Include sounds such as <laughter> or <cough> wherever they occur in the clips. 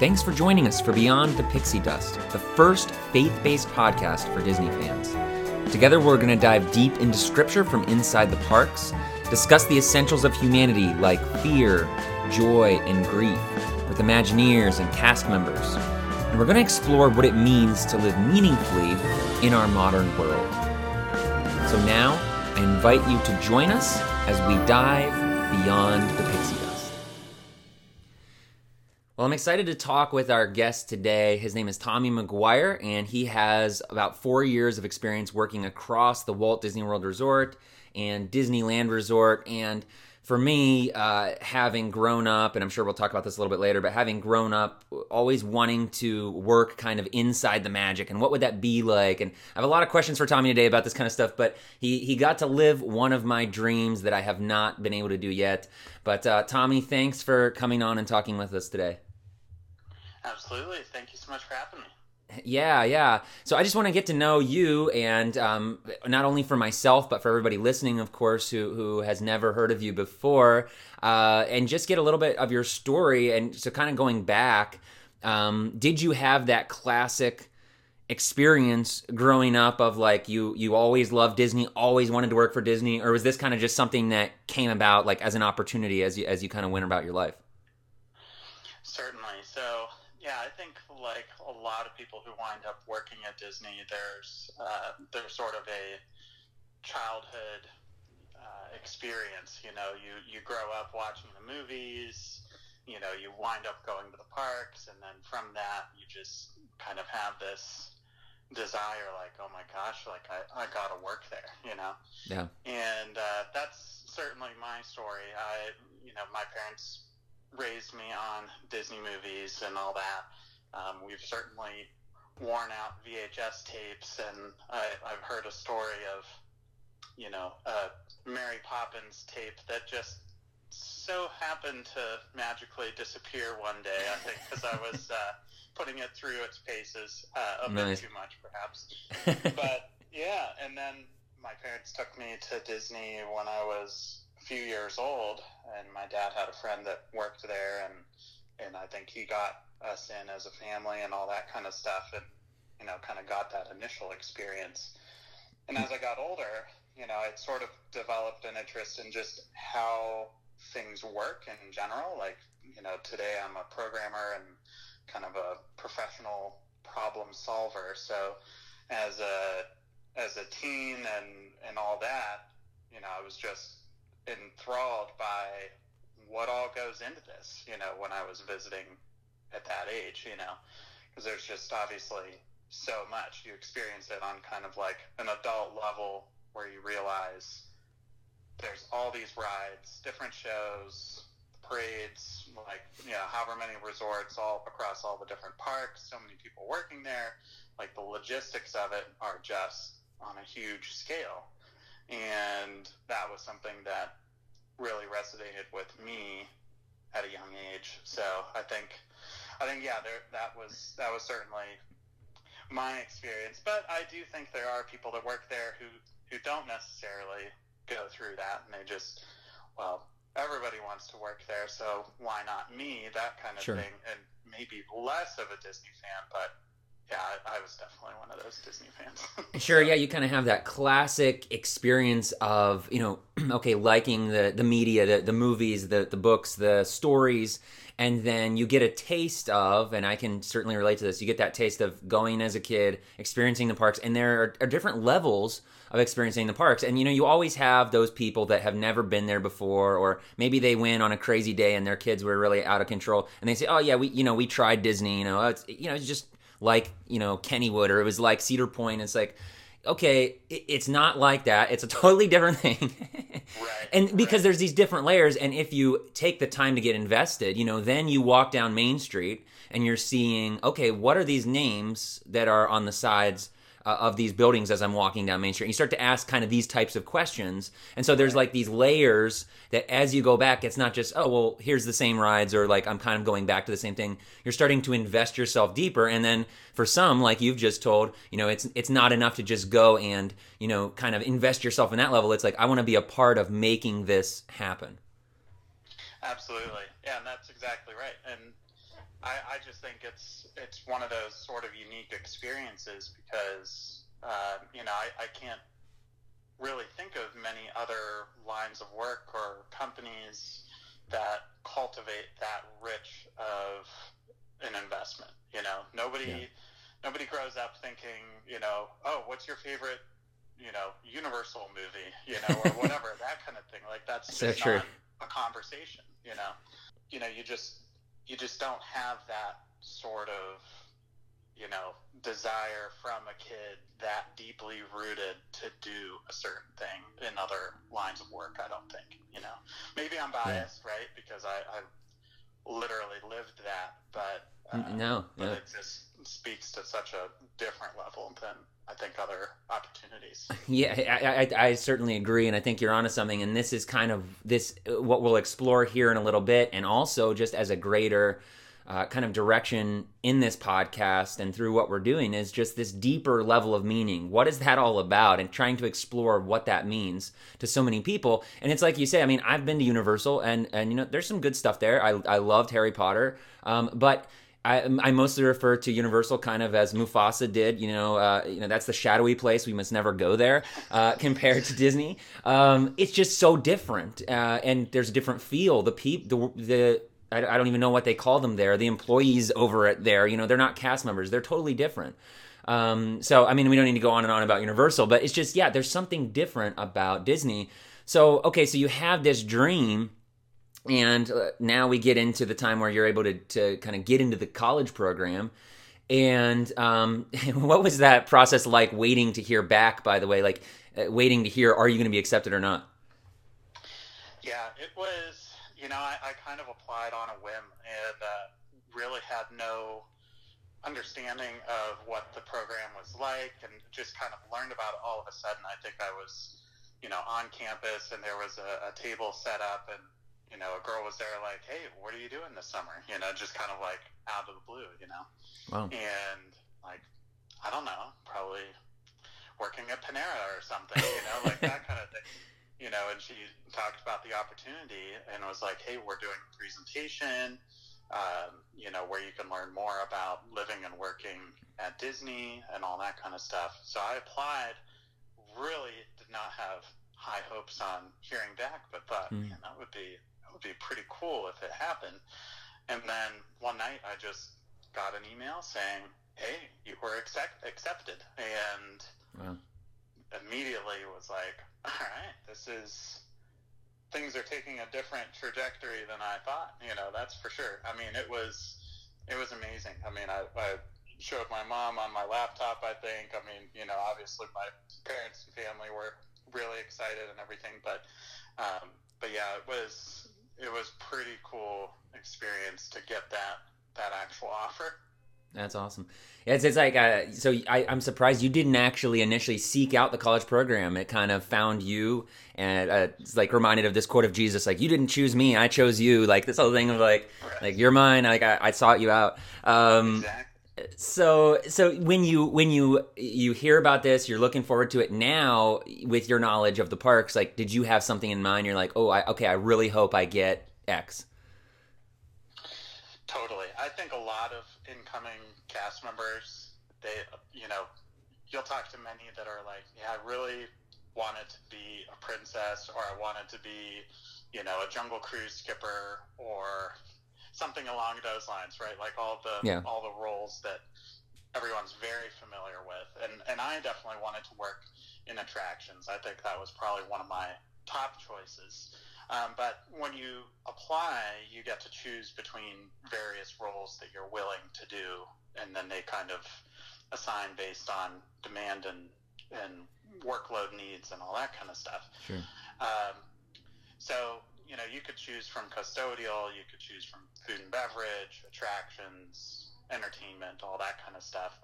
Thanks for joining us for Beyond the Pixie Dust, the first faith based podcast for Disney fans. Together, we're going to dive deep into scripture from inside the parks, discuss the essentials of humanity like fear, joy, and grief with Imagineers and cast members. And we're going to explore what it means to live meaningfully in our modern world. So now, I invite you to join us as we dive beyond the pixie. Well, I'm excited to talk with our guest today. His name is Tommy McGuire, and he has about four years of experience working across the Walt Disney World Resort and Disneyland Resort. And for me, uh, having grown up, and I'm sure we'll talk about this a little bit later, but having grown up, always wanting to work kind of inside the magic, and what would that be like? And I have a lot of questions for Tommy today about this kind of stuff, but he he got to live one of my dreams that I have not been able to do yet. But uh, Tommy, thanks for coming on and talking with us today. Absolutely. Thank you so much for having me. Yeah, yeah. So I just want to get to know you, and um, not only for myself, but for everybody listening, of course, who who has never heard of you before, uh, and just get a little bit of your story. And so, kind of going back, um, did you have that classic experience growing up of like you you always loved Disney, always wanted to work for Disney, or was this kind of just something that came about like as an opportunity as you as you kind of went about your life? Certainly. So yeah, I think like a lot of people who wind up working at Disney, there's uh, there's sort of a childhood uh, experience. You know, you you grow up watching the movies. You know, you wind up going to the parks, and then from that, you just kind of have this desire, like, oh my gosh, like I I gotta work there. You know. Yeah. And uh, that's certainly my story. I you know my parents raised me on Disney movies and all that. Um, we've certainly worn out VHS tapes, and I, I've heard a story of, you know, a Mary Poppins tape that just so happened to magically disappear one day. I think because I was uh, <laughs> putting it through its paces uh, a nice. bit too much, perhaps. <laughs> but yeah, and then my parents took me to Disney when I was few years old, and my dad had a friend that worked there, and and I think he got us in as a family and all that kind of stuff, and you know, kind of got that initial experience. And as I got older, you know, it sort of developed an interest in just how things work in general. Like, you know, today I'm a programmer and kind of a professional problem solver. So, as a as a teen and and all that, you know, I was just enthralled by what all goes into this, you know, when I was visiting at that age, you know, because there's just obviously so much. You experience it on kind of like an adult level where you realize there's all these rides, different shows, parades, like, you know, however many resorts all across all the different parks, so many people working there. Like the logistics of it are just on a huge scale. And that was something that really resonated with me at a young age. So I think, I think yeah, there that was that was certainly my experience. But I do think there are people that work there who who don't necessarily go through that, and they just well, everybody wants to work there, so why not me? That kind of sure. thing, and maybe less of a Disney fan, but yeah, I, I was definitely one of those Disney fans. <laughs> sure, yeah, you kind of have that classic experience of you know, <clears throat> okay, liking the the media, the the movies, the the books, the stories, and then you get a taste of, and I can certainly relate to this. You get that taste of going as a kid, experiencing the parks, and there are, are different levels of experiencing the parks. And you know, you always have those people that have never been there before, or maybe they went on a crazy day and their kids were really out of control, and they say, "Oh yeah, we you know we tried Disney, you know, it's you know it's just." Like you know Kennywood or it was like Cedar Point. It's like okay, it's not like that. It's a <laughs> totally different thing. right, and because right. there's these different layers, and if you take the time to get invested, you know, then you walk down Main Street and you're seeing, okay, what are these names that are on the sides uh, of these buildings as I'm walking down Main Street. And you start to ask kind of these types of questions. And so there's like these layers that as you go back, it's not just, oh, well, here's the same rides or like I'm kind of going back to the same thing. You're starting to invest yourself deeper. And then for some, like you've just told, you know, it's it's not enough to just go and, you know, kind of invest yourself in that level. It's like I want to be a part of making this happen. Absolutely. Yeah, and that's exactly right. And I, I just think it's it's one of those sort of unique experiences because uh, you know I, I can't really think of many other lines of work or companies that cultivate that rich of an investment. You know, nobody yeah. nobody grows up thinking, you know, oh, what's your favorite, you know, Universal movie, you know, or <laughs> whatever that kind of thing. Like that's so just true. not a conversation. You know, you know, you just you just don't have that sort of you know desire from a kid that deeply rooted to do a certain thing in other lines of work i don't think you know maybe i'm biased yeah. right because i i literally lived that but uh, no but it just speaks to such a different level than I think other opportunities. <laughs> Yeah, I, I, I, certainly agree, and I think you're onto something. And this is kind of this what we'll explore here in a little bit, and also just as a greater uh, kind of direction in this podcast and through what we're doing is just this deeper level of meaning. What is that all about? And trying to explore what that means to so many people. And it's like you say, I mean, I've been to Universal, and and you know, there's some good stuff there. I I loved Harry Potter, um, but I, I, mostly refer to Universal kind of as Mufasa did. You know, uh, you know that's the shadowy place. We must never go there. Uh, <laughs> compared to Disney, um, it's just so different, uh, and there's a different feel. The peep, the the I, I, don't even know what they call them there. The employees over at there, you know, they're not cast members. They're totally different. Um, so I mean, we don't need to go on and on about Universal, but it's just yeah, there's something different about Disney. So okay, so you have this dream and uh, now we get into the time where you're able to, to kind of get into the college program. And um, <laughs> what was that process like waiting to hear back by the way? Like uh, waiting to hear are you going to be accepted or not? Yeah it was you know i, I kind of applied on a whim and uh, really had no understanding of what the program was like and just kind of learned about it all of a sudden. I think i was you know on campus and there was a, a table set up and you know, a girl was there like, hey, what are you doing this summer? You know, just kind of like out of the blue, you know. Wow. And like, I don't know, probably working at Panera or something, you know, like that kind of thing. <laughs> You know, and she talked about the opportunity and was like, hey, we're doing a presentation, um, you know, where you can learn more about living and working at Disney and all that kind of stuff. So I applied, really did not have high hopes on hearing back, but thought, mm. man, that would be would be pretty cool if it happened. And then one night I just got an email saying, hey, you were accept- accepted. And wow. immediately was like, all right, this is, things are taking a different trajectory than I thought. You know, that's for sure. I mean, it was, it was amazing. I mean, I, I showed my mom on my laptop, I think. I mean, you know, obviously my parents and family were really excited and everything, but, um, but yeah, it was it was pretty cool experience to get that that actual offer. That's awesome. It's it's like uh, so. I, I'm surprised you didn't actually initially seek out the college program. It kind of found you, and uh, it's like reminded of this quote of Jesus, like you didn't choose me, I chose you. Like this whole thing of like, right. like you're mine. Like I, I sought you out. Um, exactly so so when you when you you hear about this you're looking forward to it now with your knowledge of the parks like did you have something in mind? You're like oh I, okay i really hope i get x. Totally. I think a lot of incoming cast members they you know you'll talk to many that are like yeah i really wanted to be a princess or i wanted to be you know a jungle cruise skipper or something along those lines, right? Like all the yeah. all the roles that everyone's very familiar with, and and I definitely wanted to work in attractions. I think that was probably one of my top choices. Um, but when you apply, you get to choose between various roles that you're willing to do, and then they kind of assign based on demand and and workload needs and all that kind of stuff. Sure. Um, so you know, you could choose from custodial, you could choose from food and beverage, attractions, entertainment, all that kind of stuff.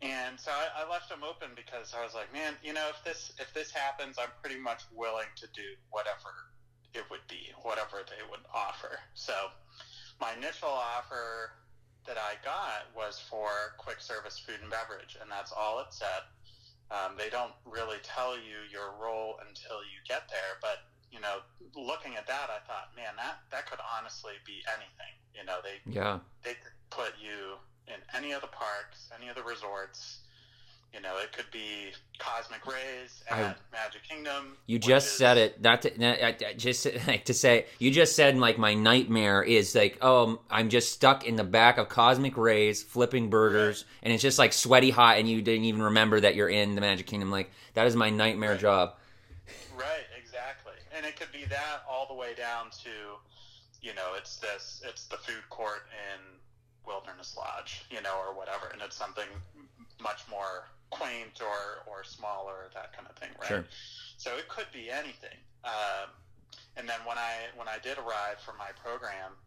And so I, I left them open because I was like, man, you know, if this if this happens, I'm pretty much willing to do whatever it would be, whatever they would offer. So my initial offer that I got was for quick service food and beverage, and that's all it said. Um, they don't really tell you your role until you get there, but you know, looking at that, I thought, man, that that could honestly be anything. You know, they Yeah. they could put you in any of the parks, any of the resorts. You know, it could be Cosmic Rays at I- Magic Kingdom. You just is- said it. Not to not, I- I just <laughs> like to say. You just said like my nightmare is like oh I'm just stuck in the back of Cosmic Rays flipping burgers and it's just like sweaty hot and you didn't even remember that you're in the Magic Kingdom. Like that is my nightmare Right. job. Right. And it could be that all the way down to, you know, it's this, it's the food court in Wilderness Lodge, you know, or whatever, and it's something much more quaint or or smaller, that kind of thing, right? Sure. So it could be anything. Um, and then when I when I did arrive for my program,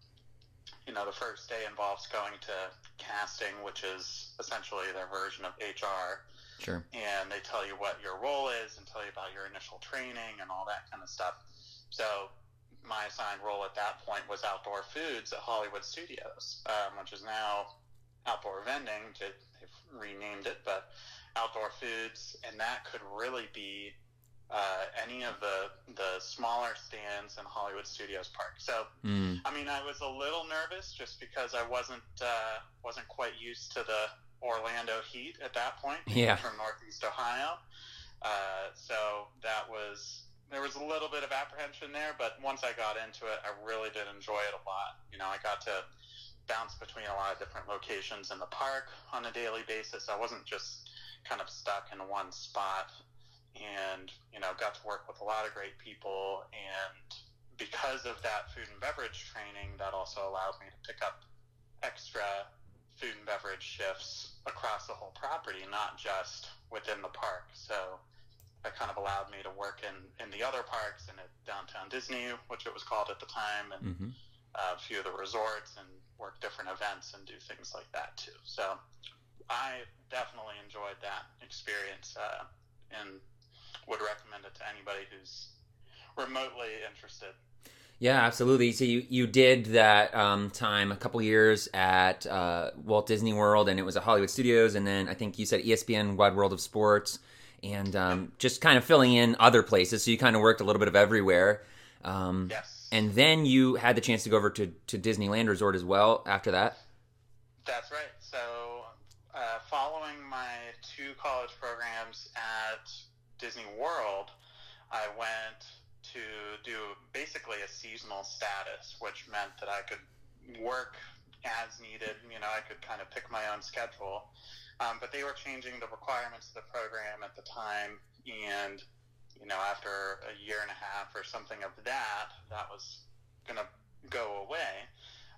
you know, the first day involves going to casting, which is essentially their version of HR Sure. and they tell you what your role is and tell you about your initial training and all that kind of stuff. So my assigned role at that point was outdoor foods at Hollywood Studios, um, which is now outdoor vending. They- They've renamed it, but outdoor foods, and that could really be uh, any of the the smaller stands in Hollywood Studios Park. So Mm. I mean, I was a little nervous just because I wasn't uh, wasn't quite used to the Orlando heat at that point. Yeah. From Northeast Ohio, uh, so that was there was a little bit of apprehension there, but once I got into it, I really did enjoy it a lot. You know, I got to bounce between a lot of different locations in the park on a daily basis. I wasn't just kind of stuck in one spot, and you know, got to work with a lot of great people and because of that food and beverage training, that also allowed me to pick up extra food and beverage shifts across the whole property, not just within the park. So that kind of allowed me to work in, in the other parks and at downtown Disney, which it was called at the time, and hmm uh, a few of the resorts and work different events and do things like that too. So I definitely enjoyed that experience uh, and would recommend it to anybody who's remotely interested. Yeah, absolutely. So you you did that um, time a couple years at uh, Walt Disney World, and it was at Hollywood Studios, and then I think you said ESPN Wide World of Sports, and um, just kind of filling in other places. So you kind of worked a little bit of everywhere. Um, Yes. And then you had the chance to go over to, to Disneyland Resort as well after that. That's right. So, uh, following my two college programs at Disney World, I went to do basically a seasonal status, which meant that I could work as needed. You know, I could kind of pick my own schedule. Um, but they were changing the requirements of the program at the time, and you know, after a year and a half or something of that, that was going to go away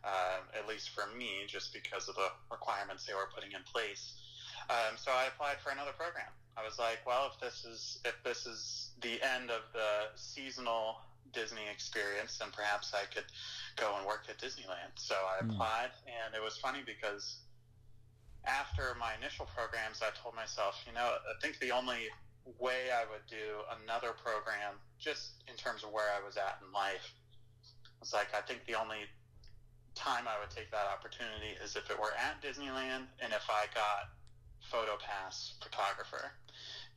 uh, at least for me, just because of the requirements they were putting in place. Um, so I applied for another program. I was like, well, if this is if this is the end of the seasonal Disney experience, then perhaps I could go and work at Disneyland. So I Hmm. applied, and it was funny because after my initial programs, I told myself, you know, I think the only way I would do another program, just in terms of where I was at in life, was like I think the only time I would take that opportunity is if it were at Disneyland and if I got PhotoPass photographer.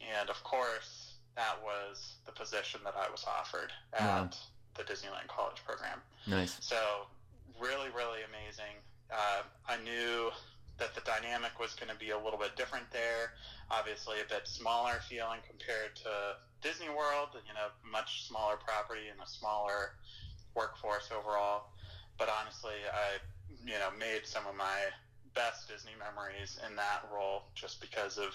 And of course, that was the position that I was offered at Wow. the Disneyland College program. Nice. So, really, really amazing. Uh, I knew that the dynamic was going to be a little bit different there. Obviously, a bit smaller feeling compared to Disney World. You know, much smaller property and a smaller workforce overall. But honestly, I you know made some of my best Disney memories in that role just because of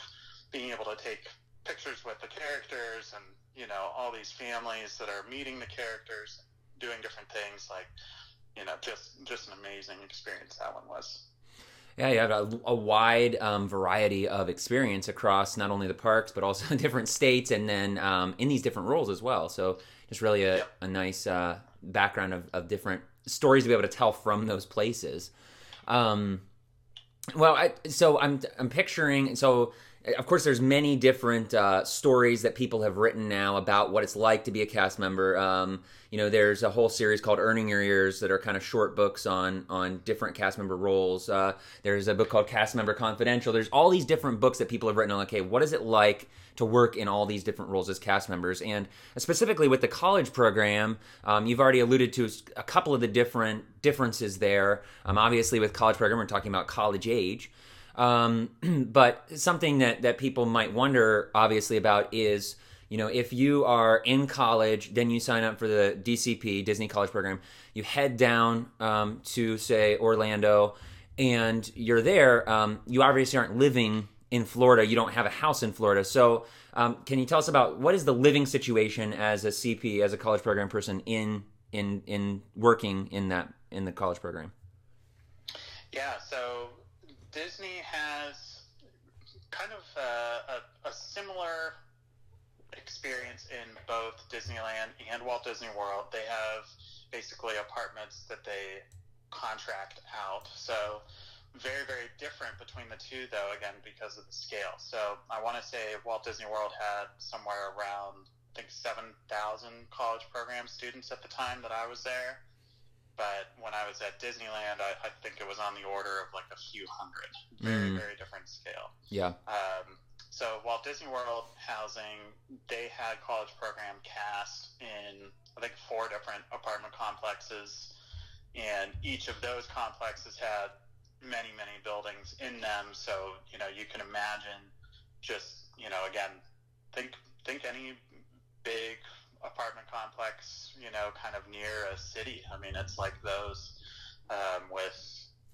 being able to take pictures with the characters and you know all these families that are meeting the characters, doing different things like you know just just an amazing experience that one was. Yeah, you have a, a wide um, variety of experience across not only the parks but also <laughs> different states, and then um, in these different roles as well. So just really a, Yep. a nice uh, background of, of different stories to be able to tell from those places. Um, well, I, so I'm I'm picturing so of course, there's many different uh, stories that people have written now about what it's like to be a cast member. Um, you know, there's a whole series called Earning Your Ears that are kind of short books on on different cast member roles. Uh, there's a book called Cast Member Confidential. There's all these different books that people have written on. Okay, what is it like to work in all these different roles as cast members? And specifically with the college program, um, you've already alluded to a couple of the different differences there. Um, obviously, with college program, we're talking about college age. Um, <clears throat> but something that, that people might wonder, obviously, about is, you know, if you are in college, then you sign up for the DCP, Disney College Program, you head down um, to, say, Orlando, and you're there, um, you obviously aren't living in Florida. You don't have a house in Florida. So, um, can you tell us about what is the living situation as a CP, as a college program person in in in working in that in the college program? Yeah, so Disney has kind of uh, a, a similar experience in both Disneyland and Walt Disney World. They have basically apartments that they contract out. So very, very different between the two, though, again, because of the scale. So I want to say Walt Disney World had somewhere around, I think, 7,000 college program students at the time that I was there. But when I was at Disneyland, I, I think it was on the order of like a few hundred. Very, mm. very different scale. Yeah. Um, so Walt Disney World housing, they had college program cast in I think four different apartment complexes, and each of those complexes had many, many buildings in them. So you know you can imagine just you know again think think any big apartment complex, you know, kind of near a city. I mean, it's like those um, with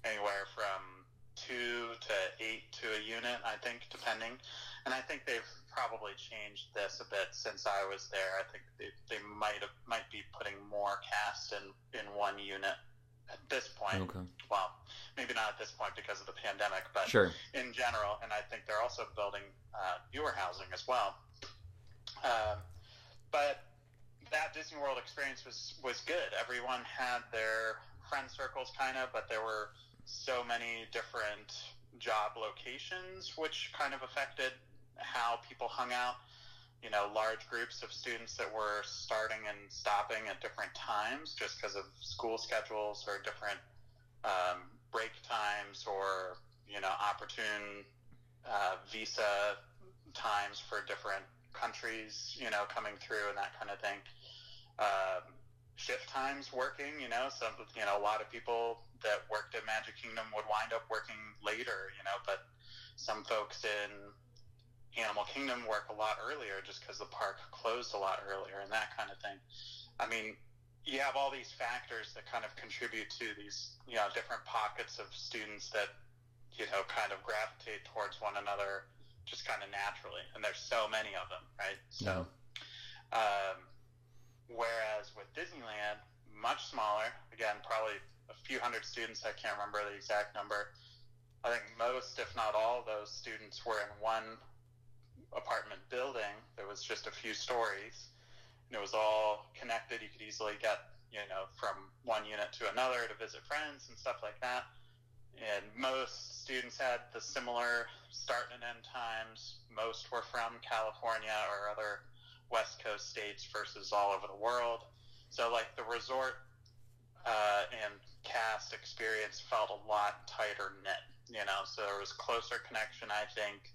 anywhere from two to eight to a unit, I think, depending. And I think they've probably changed this a bit since I was there. I think they, they might have, might be putting more cast in in one unit at this point. Okay. Well, maybe not at this point because of the pandemic, but sure. in general. And I think they're also building uh, newer housing as well. Um, but that Disney World experience was was good. Everyone had their friend circles, kind of, but there were so many different job locations, which kind of affected how people hung out. You know, large groups of students that were starting and stopping at different times just because of school schedules or different um, break times or, you know, opportune uh, visa times for different countries, you know, coming through and that kind of thing um, shift times working. You know, some you know a lot of people that worked at Magic Kingdom would wind up working later. You know, but some folks in Animal Kingdom work a lot earlier just because the park closed a lot earlier and that kind of thing. I mean, you have all these factors that kind of contribute to these you know different pockets of students that you know kind of gravitate towards one another just kind of naturally and there's so many of them right so um, Whereas with Disneyland, much smaller, again, probably a few hundred students, I can't remember the exact number. I think most, if not all, those students were in one apartment building. There was just a few stories. And it was all connected. You could easily get, you know, from one unit to another to visit friends and stuff like that. And most students had the similar start and end times. Most were from California or other West Coast states versus all over the world. So like the resort uh, and cast experience felt a lot tighter knit, you know. So there was closer connection, I think,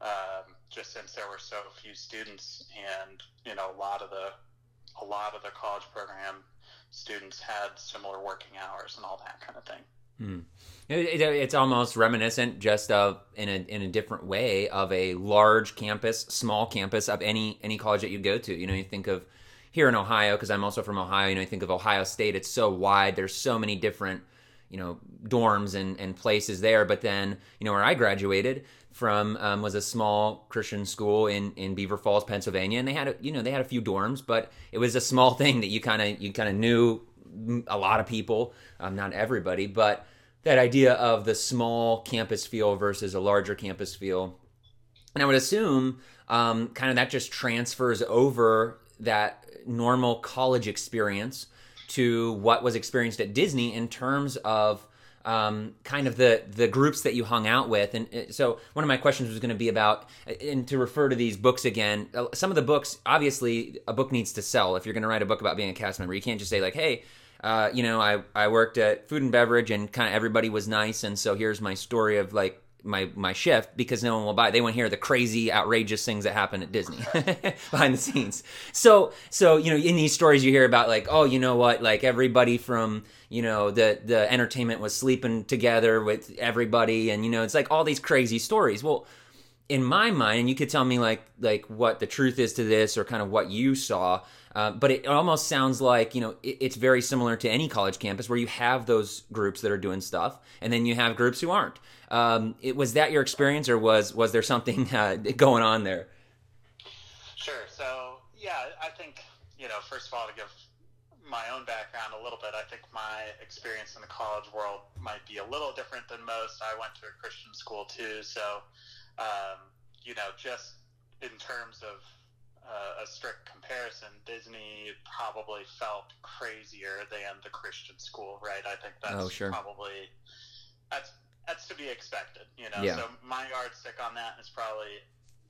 um, just since there were so few students, and you know, a lot of the a lot of the college program students had similar working hours and all that kind of thing. Mm. It, it, it's almost reminiscent, just of in a in a different way, of a large campus, small campus of any any college that you go to. You know, you think of here in Ohio because I'm also from Ohio. You know, you think of Ohio State. It's so wide. There's so many different you know dorms and and places there. But then you know where I graduated from um, was a small Christian school in in Beaver Falls, Pennsylvania, and they had a, you know they had a few dorms, but it was a small <laughs> thing that you kind of you kind of knew a lot of people, um, not everybody, but that idea of the small campus feel versus a larger campus feel. And I would assume um, kind of that just transfers over that normal college experience to what was experienced at Disney in terms of um, kind of the the groups that you hung out with. And uh, so one of my questions was going to be about, uh, and to refer to these books again. uh, Some of the books, obviously, a book needs to sell. If you're going to write a book about being a cast member, you can't just say like, "Hey, uh, you know, I I worked at food and beverage, and kind of everybody was nice, and so here's my story of like." My my shift because no one will buy. It. They want to hear the crazy, outrageous things that happen at Disney <laughs> behind the scenes. So so you know in these stories you hear about like oh you know what like everybody from you know the the entertainment was sleeping together with everybody and you know it's like all these crazy stories well in my mind and you could tell me like like what the truth is to this or kind of what you saw uh, but it almost sounds like you know it, it's very similar to any college campus where you have those groups that are doing stuff and then you have groups who aren't um, it was that your experience or was was there something <laughs> uh, going on there Sure. So, yeah, I think, you know, first of all, to give my own background a little bit, I think my experience in the college world might be a little different than most. I went to a Christian school too. So, um, you know, just in terms of uh, a strict comparison, Disney probably felt crazier than the Christian school, right? I think that's Oh, sure. probably that's that's to be expected, you know. Yeah. So my yardstick on that is probably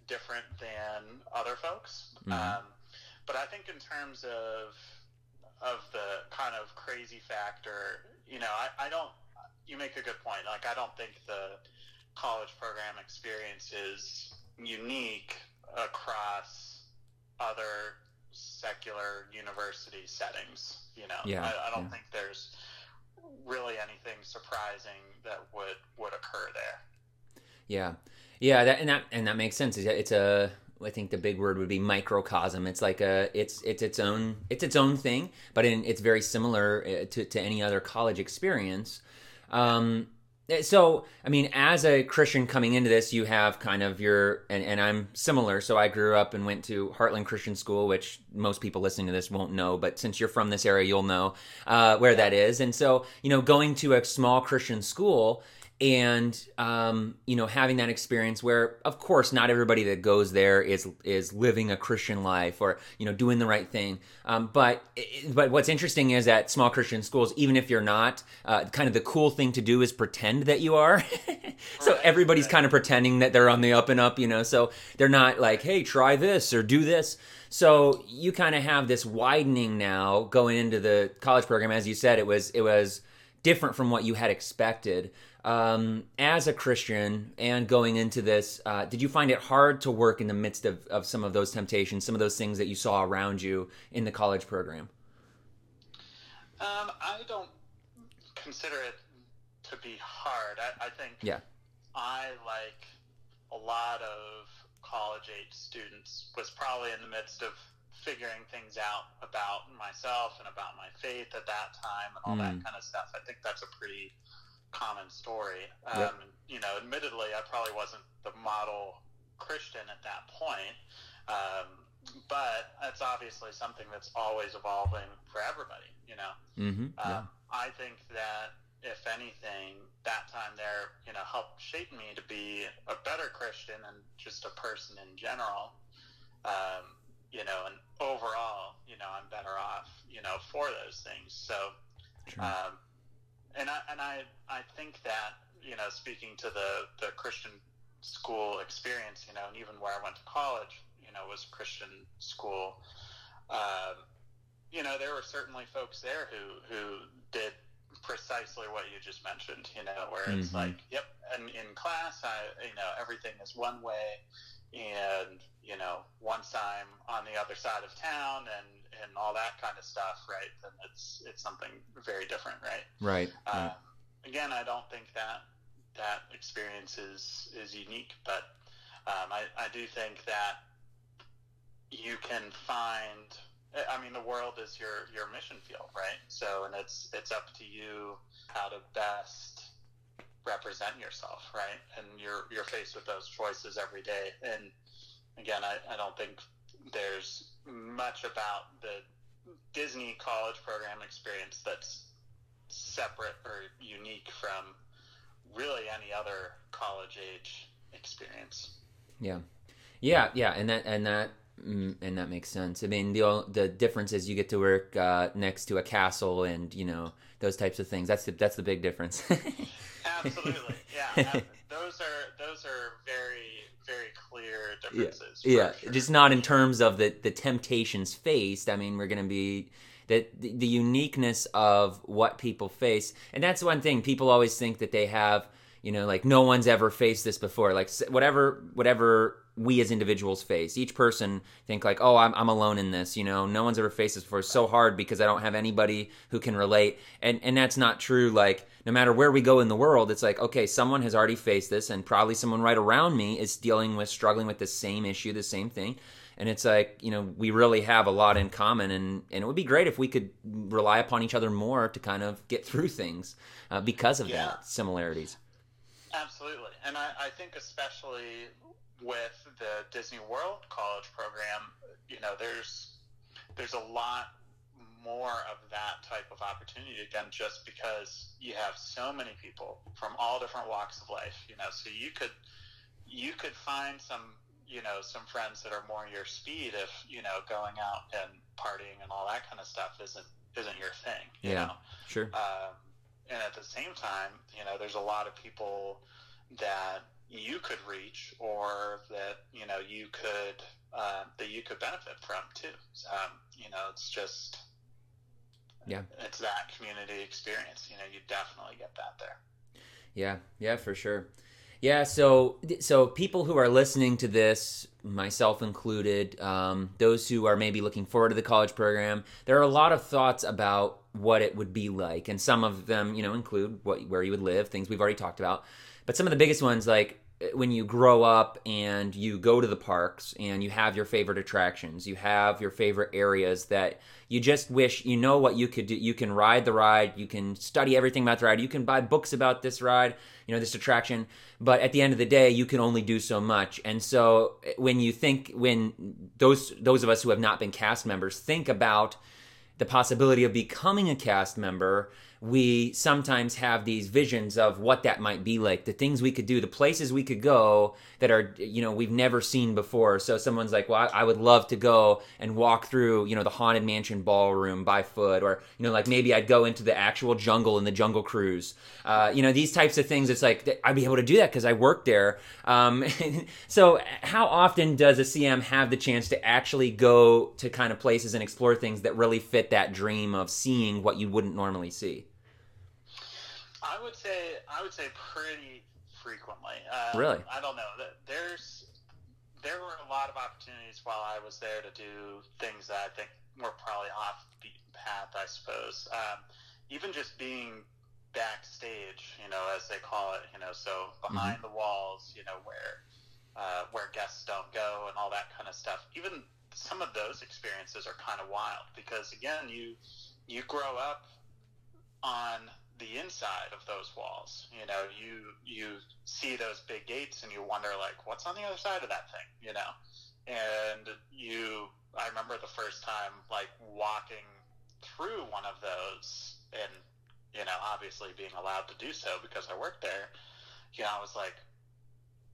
different than other folks. Mhm. Um, but I think in terms of of the kind of crazy factor, you know, I, I don't. You make a good point. Like I don't think the college program experience is unique across other secular university settings. You know, Yeah, I, I don't yeah. think there's really anything surprising that would would occur there. Yeah, yeah, that, and that and that makes sense. It's a- I think the big word would be microcosm. It's like a, it's it's its own, it's its own thing, but in, it's very similar uh, to to any other college experience. Um, so I mean, as a Christian coming into this, you have kind of your, and, and I'm similar. So I grew up and went to Heartland Christian School, which most people listening to this won't know, but since you're from this area, you'll know uh, where that is. And so you know, going to a small Christian school and um, you know having that experience where of course not everybody that goes there is is living a christian life or you know doing the right thing. Um, but but what's interesting is at small christian schools even if you're not uh, kind of the cool thing to do is pretend that you are. <laughs> So everybody's kind of pretending that they're on the up and up you know so they're not like hey try this or do this. So you kind of have this widening now going into the college program. As you said it was it was different from what you had expected. Um, as a Christian and going into this, uh, did you find it hard to work in the midst of, of some of those temptations, some of those things that you saw around you in the college program? Um, I don't consider it to be hard. I, I think Yeah. I, like a lot of college age students, was probably in the midst of figuring things out about myself and about my faith at that time and all Mm. that kind of stuff. I think that's a pretty common story. Um, Yep. You know, admittedly, I probably wasn't the model Christian at that point. Um, but that's obviously something that's always evolving for everybody, you know. Mm-hmm. Um, I think that if anything, that time there, you know, helped shape me to be a better Christian and just a person in general. Um, you know, and overall, you know, I'm better off, you know, for those things. So, Sure. um, and I and I I think that you know, speaking to the the Christian school experience, you know, and even where I went to college, you know, was Christian school. Um, you know, there were certainly folks there who who did precisely what you just mentioned. You know, where it's Mhm. like, yep, and in class, I you know everything is one way, and you know once I'm on the other side of town and and all that kind of stuff, right? Then it's it's something very different, right? right. Um, right. again, I don't think that that experience is is unique, but um, I I do think that you can find. I mean, the world is your your mission field, right? So, and it's it's up to you how to best represent yourself, right? And you're you're faced with those choices every day. And again, I, I don't think there's much about the Disney college program experience that's separate or unique from really any other college age experience. Yeah, yeah, yeah, and that and that mm, and that makes sense. I mean, the the difference is you get to work uh, next to a castle, and you know those types of things. That's the, that's the big difference. <laughs> Absolutely, yeah. those are those are very very differences. Yeah, sure. just not in terms of the the temptations faced. I mean, we're going to be that the, the uniqueness of what people face, and that's one thing people always think that they have. You know, like no one's ever faced this before. Like whatever whatever we as individuals face. Each person think like, oh, I'm, I'm alone in this. You know, no one's ever faced this before. It's so hard because I don't have anybody who can relate. And and that's not true. Like no matter where we go in the world, it's like, okay, someone has already faced this, and probably someone right around me is dealing with struggling with the same issue, the same thing. And it's like, you know, we really have a lot in common, and, and it would be great if we could rely upon each other more to kind of get through things uh, because of Yeah. that similarities. Absolutely, and I, I think especially with the Disney World College program, you know, there's there's a lot more of that type of opportunity again, just because you have so many people from all different walks of life. You know, so you could you could find some you know some friends that are more your speed if you know going out and partying and all that kind of stuff isn't isn't your thing. You Yeah. know? Sure. Um, and at the same time, you know, there's a lot of people that you could reach or that you know you could uh, that you could benefit from too. Um, you know, it's just Yeah. it's that community experience. You know, you definitely get that there. Yeah, yeah, for sure. Yeah, so so people who are listening to this, myself included, um, those who are maybe looking forward to the college program, there are a lot of thoughts about what it would be like, and some of them, you know, include what where you would live, things we've already talked about. But some of the biggest ones, like when you grow up and you go to the parks and you have your favorite attractions, you have your favorite areas that you just wish you know what you could do. You can ride the ride, you can study everything about the ride, you can buy books about this ride, you know, this attraction. But at the end of the day, you can only do so much. And so eh, when you think, when those those of us who have not been cast members think about the possibility of becoming a cast member, we sometimes have these visions of what that might be like, the things we could do, the places we could go that are, you know, we've never seen before. So someone's like, well, I, would love to go and walk through, you know, the Haunted Mansion ballroom by foot, or, you know, like maybe I'd go into the actual jungle in the Jungle Cruise. Uh, you know, these types of things, it's like, I'd be able to do that because I work there. Um, <laughs> so how often does a CM have the chance to actually go to kind of places and explore things that really fit that dream of seeing what you wouldn't normally see? I would say I would say pretty frequently. Um, Really? I don't know. There's there were a lot of opportunities while I was there to do things that I think were probably off the beaten path. I suppose um, even just being backstage, you know, as they call it, you know, so behind the walls, you know, where uh, where guests don't go and all that kind of stuff. Even some of those experiences are kind of wild because again, you you grow up on the inside of those walls. You know, you you see those big gates and you wonder like, what's on the other side of that thing? You know, and you. I remember the first time like walking through one of those, and you know, obviously being allowed to do so because I worked there. You know, I was like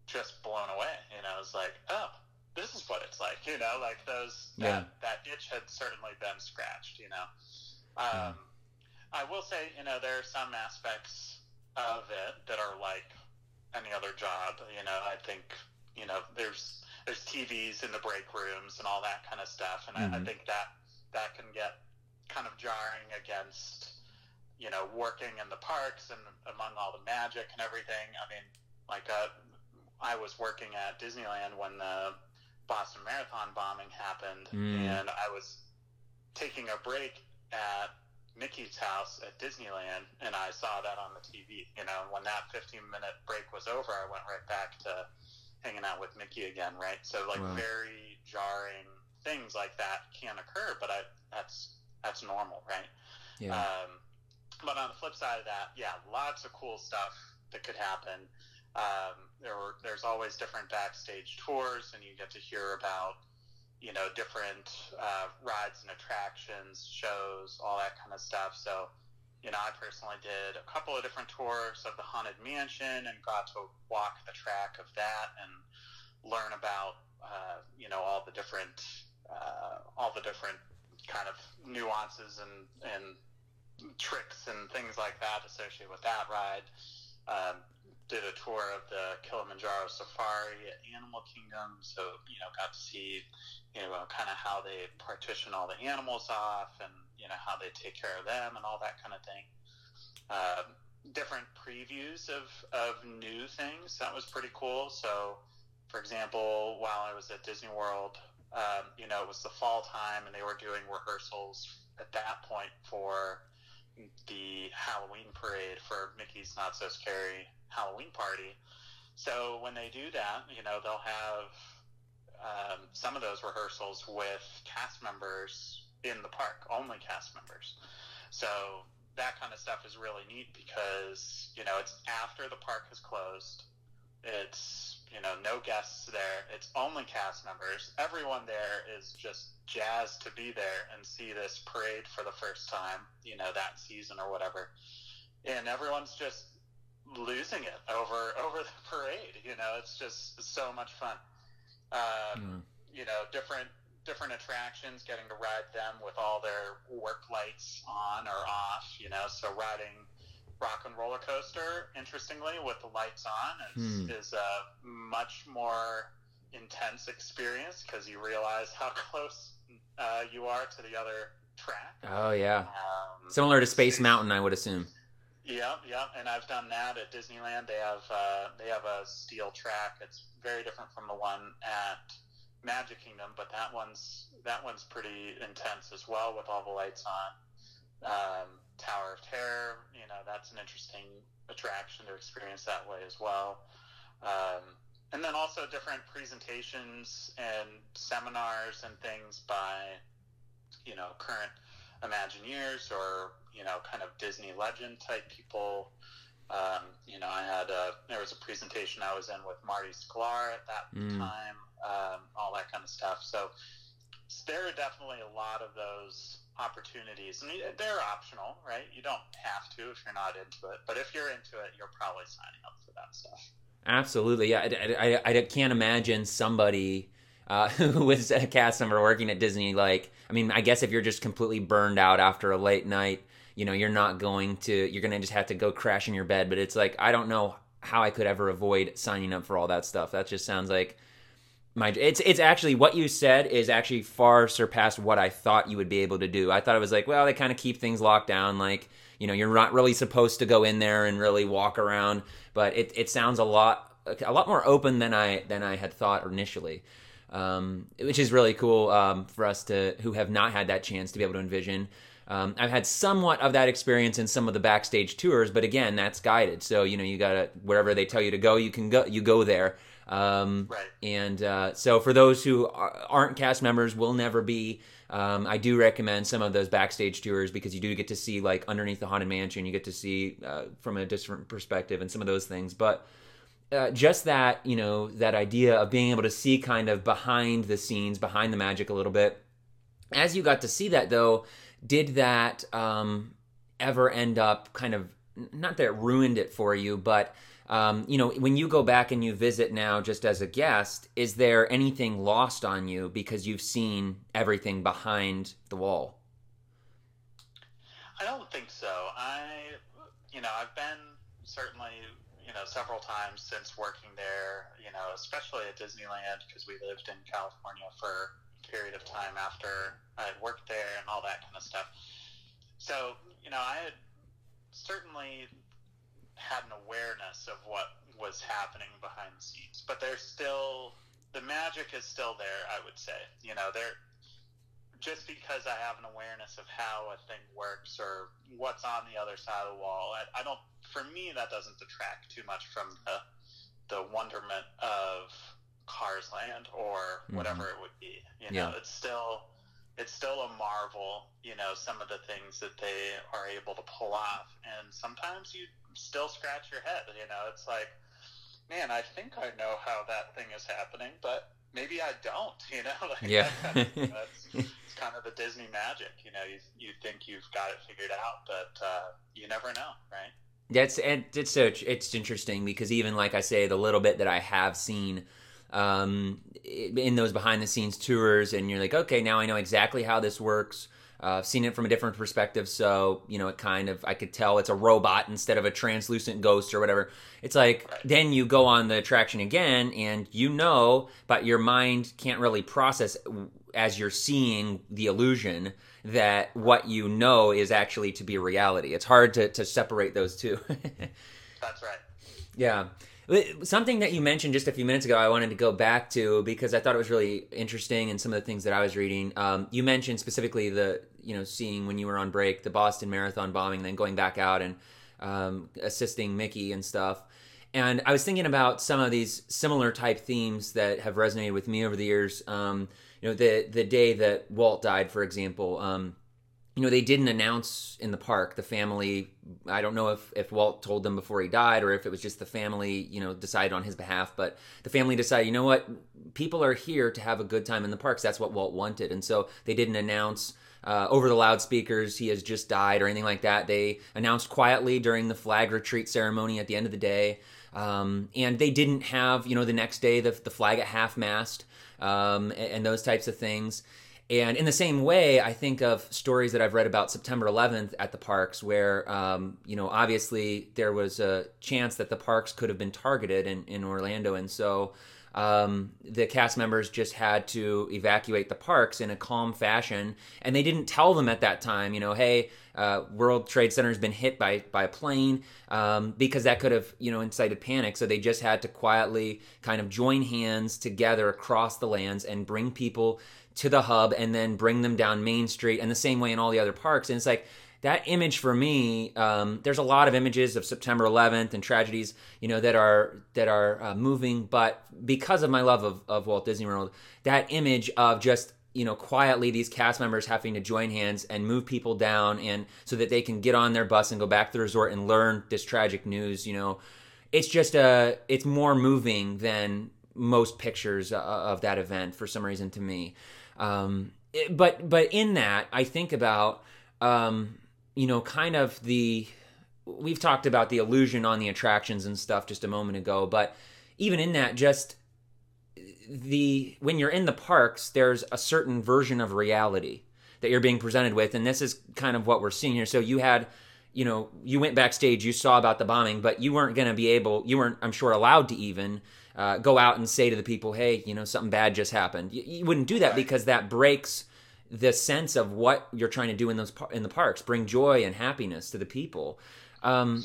just blown away. You know, I was like, oh. This is what it's like, you know, like those Yeah. that that itch had certainly been scratched, you know. Um, I will say, you know, there are some aspects of it that are like any other job. You know, I think, you know, there's there's TVs in the break rooms and all that kind of stuff, and I, I Mhm. think that that can get kind of jarring against, you know, working in the parks and among all the magic and everything. I mean, like, uh, I was working at Disneyland when the Boston Marathon bombing happened, Mm. and I was taking a break at Mickey's house at Disneyland, and I saw that on the TV. You know, when that 15 minute break was over, I went right back to hanging out with Mickey again. Right, so like Wow. very jarring things like that can occur, but I, that's that's normal, right? Yeah. Um, but on the flip side of that, yeah, lots of cool stuff that could happen. Um, there were, there's always different backstage tours, and you get to hear about, you know, different uh, rides and attractions, shows, all that kind of stuff. So, you know, I personally did a couple of different tours of the Haunted Mansion and got to walk the track of that and learn about uh, you know all the different uh, all the different kind of nuances and and tricks and things like that associated with that ride. Um, did a tour of the Kilimanjaro Safari at Animal Kingdom, so you know got to see you know kind of how they partition all the animals off and you know how they take care of them and all that kind of thing. Um, different previews of of new things that was pretty cool. So, for example, while I was at Disney World, um, you know it was the fall time and they were doing rehearsals at that point for the Halloween parade for Mickey's Not So Scary Halloween party. So when they do that, you know, they'll have um, some of those rehearsals with cast members in the park, only cast members. So that kind of stuff is really neat because, you know, it's after the park has closed. It's, you know, no guests there. It's only cast members. Everyone there is just jazzed to be there and see this parade for the first time, you know, that season or whatever. And everyone's just losing it over <laughs> over the parade. You know, it's just so much fun. Um, mm. You know, different different attractions, getting to ride them with all their work lights on or off. You know, so riding Rock and Roller Coaster, interestingly, with the lights on, is, mm. is a much more intense experience because you realize how <laughs> close uh, you are to the other track. Oh yeah, um, similar to Space Mountain, I would assume. Yeah, yeah, and I've done that at Disneyland. They have uh, they have a steel track. It's very different from the one at Magic Kingdom, but that one's that one's pretty intense as well with all the lights on. Um, Tower of Terror, you know, that's an interesting attraction to experience that way as well. Um, and then also different presentations and seminars and things by, you know, current Imagineers or you know kind of Disney legend type people. Um, you know, I had a there was a presentation I was in with Marty Sklar at that mm. time, um, all that kind of stuff. So, so there are definitely a lot of those opportunities. I mean, they're optional, right? You don't have to if you're not into it, but if you're into it, you're probably signing up for that stuff. Absolutely, yeah. I, I, I can't imagine somebody uh, <laughs> who was a cast member working at Disney. Like, I mean, I guess if you're just completely burned out after a late night, you know, you're not going to, you're going to just have to go crash in your bed. But it's like, I don't know how I could ever avoid signing up for all that stuff. That just sounds like my, it's, it's actually what you said is actually far surpassed what I thought you would be able to do. I thought it was like, well, they kind of keep things locked down. Like, you know, you're not really supposed to go in there and really walk around, but it, it sounds a lot, a lot more open than I, than I had thought initially um, which is really cool um, for us to who have not had that chance to be able to envision. Um, I've had somewhat of that experience in some of the backstage tours, but again, that's guided. So you know, you gotta wherever they tell you to go, you can go. You go there. Um, right. And uh, so for those who aren't cast members, will never be. Um, I do recommend some of those backstage tours because you do get to see like underneath the haunted mansion. You get to see uh, from a different perspective and some of those things, but uh, just that you know that idea of being able to see kind of behind the scenes behind the magic a little bit as you got to see that though did that um, ever end up kind of not that it ruined it for you but um, you know when you go back and you visit now just as a guest is there anything lost on you because you've seen everything behind the wall? I don't think so. I you know i've been certainly you know, several times since working there, you know, especially at Disneyland because we lived in California for period of time after I had worked there and all that kind of stuff. So, you know, I had certainly had an awareness of what was happening behind the scenes, but there's still the magic is still there, I would say. You know, there just because I have an awareness of how a thing works or what's on the other side of the wall, I, I don't. For me, that doesn't detract too much from the the wonderment of Cars Land or mm-hmm. whatever mm-hmm. it would be. You know, yeah. it's still it's still a marvel. You know, some of the things that they are able to pull off, and sometimes you still scratch your head. You know, it's like, man, I think I know how that thing is happening, but maybe I don't. <laughs> You know, like yeah. That, it's <laughs> kind of the Disney magic. You know, you you think you've got it figured out, but uh, you never know, right? That's and it's so it's interesting because even like I say, the little bit that I have seen, um, in those behind the scenes tours, and you're like, okay, now I know exactly how this works. Uh, I've seen it from a different perspective, so you know it kind of I could tell it's a robot instead of a translucent ghost or whatever. It's like then you go on the attraction again, and you know, but your mind can't really process as you're seeing the illusion that what you know is actually to be reality. It's hard to to separate those two. <laughs> That's right. Yeah. Something that you mentioned just a few minutes ago, I wanted to go back to because I thought it was really interesting and some of the things that I was reading. Um, you mentioned specifically the, you know, seeing when you were on break, the Boston Marathon bombing, then going back out and um, assisting Mickey and stuff. And I was thinking about some of these similar type themes that have resonated with me over the years. Um, you know, the the day that Walt died, for example. You know they didn't announce in the park the family. I don't know if, if walt told them before he died or if it was just the family you know decided on his behalf but the family decided you know what? People are here to have a good time in the parks. That's what walt wanted. And so they didn't announce uh, over the loudspeakers he has just died or anything like that. They announced quietly during the flag retreat ceremony at the end of the day. Um, and they didn't have you know the next day the, the flag at half mast um, and, and those types of things and in the same way, I think of stories that I've read about September 11th at the parks, where um, you know obviously there was a chance that the parks could have been targeted in, in Orlando, and so um, the cast members just had to evacuate the parks in a calm fashion, and they didn't tell them at that time, you know, hey, uh, World Trade Center has been hit by by a plane, um, because that could have you know incited panic. So they just had to quietly kind of join hands together across the lands and bring people to the hub and then bring them down Main Street, and the same way in all the other parks. And it's like that image for me. Um, there's a lot of images of September 11th and tragedies, you know, that are that are uh, moving. But because of my love of, of Walt Disney World, that image of just you know quietly these cast members having to join hands and move people down, and so that they can get on their bus and go back to the resort and learn this tragic news. You know, it's just a it's more moving than most pictures uh, of that event for some reason to me. Um, it- but but in that, I think about um, you know kind of the we've talked about the illusion on the attractions and stuff just a moment ago, but even in that, just the when you're in the parks, there's a certain version of reality that you're being presented with, and this is kind of what we're seeing here. So you had you know, you went backstage, you saw about the bombing, but you weren't going to be able, you weren't, I'm sure, allowed to even uh, go out and say to the people, hey, you know, something bad just happened. You, you wouldn't do that Right. because that breaks the sense of what you're trying to do in those par- in the parks, bring joy and happiness to the people. Um,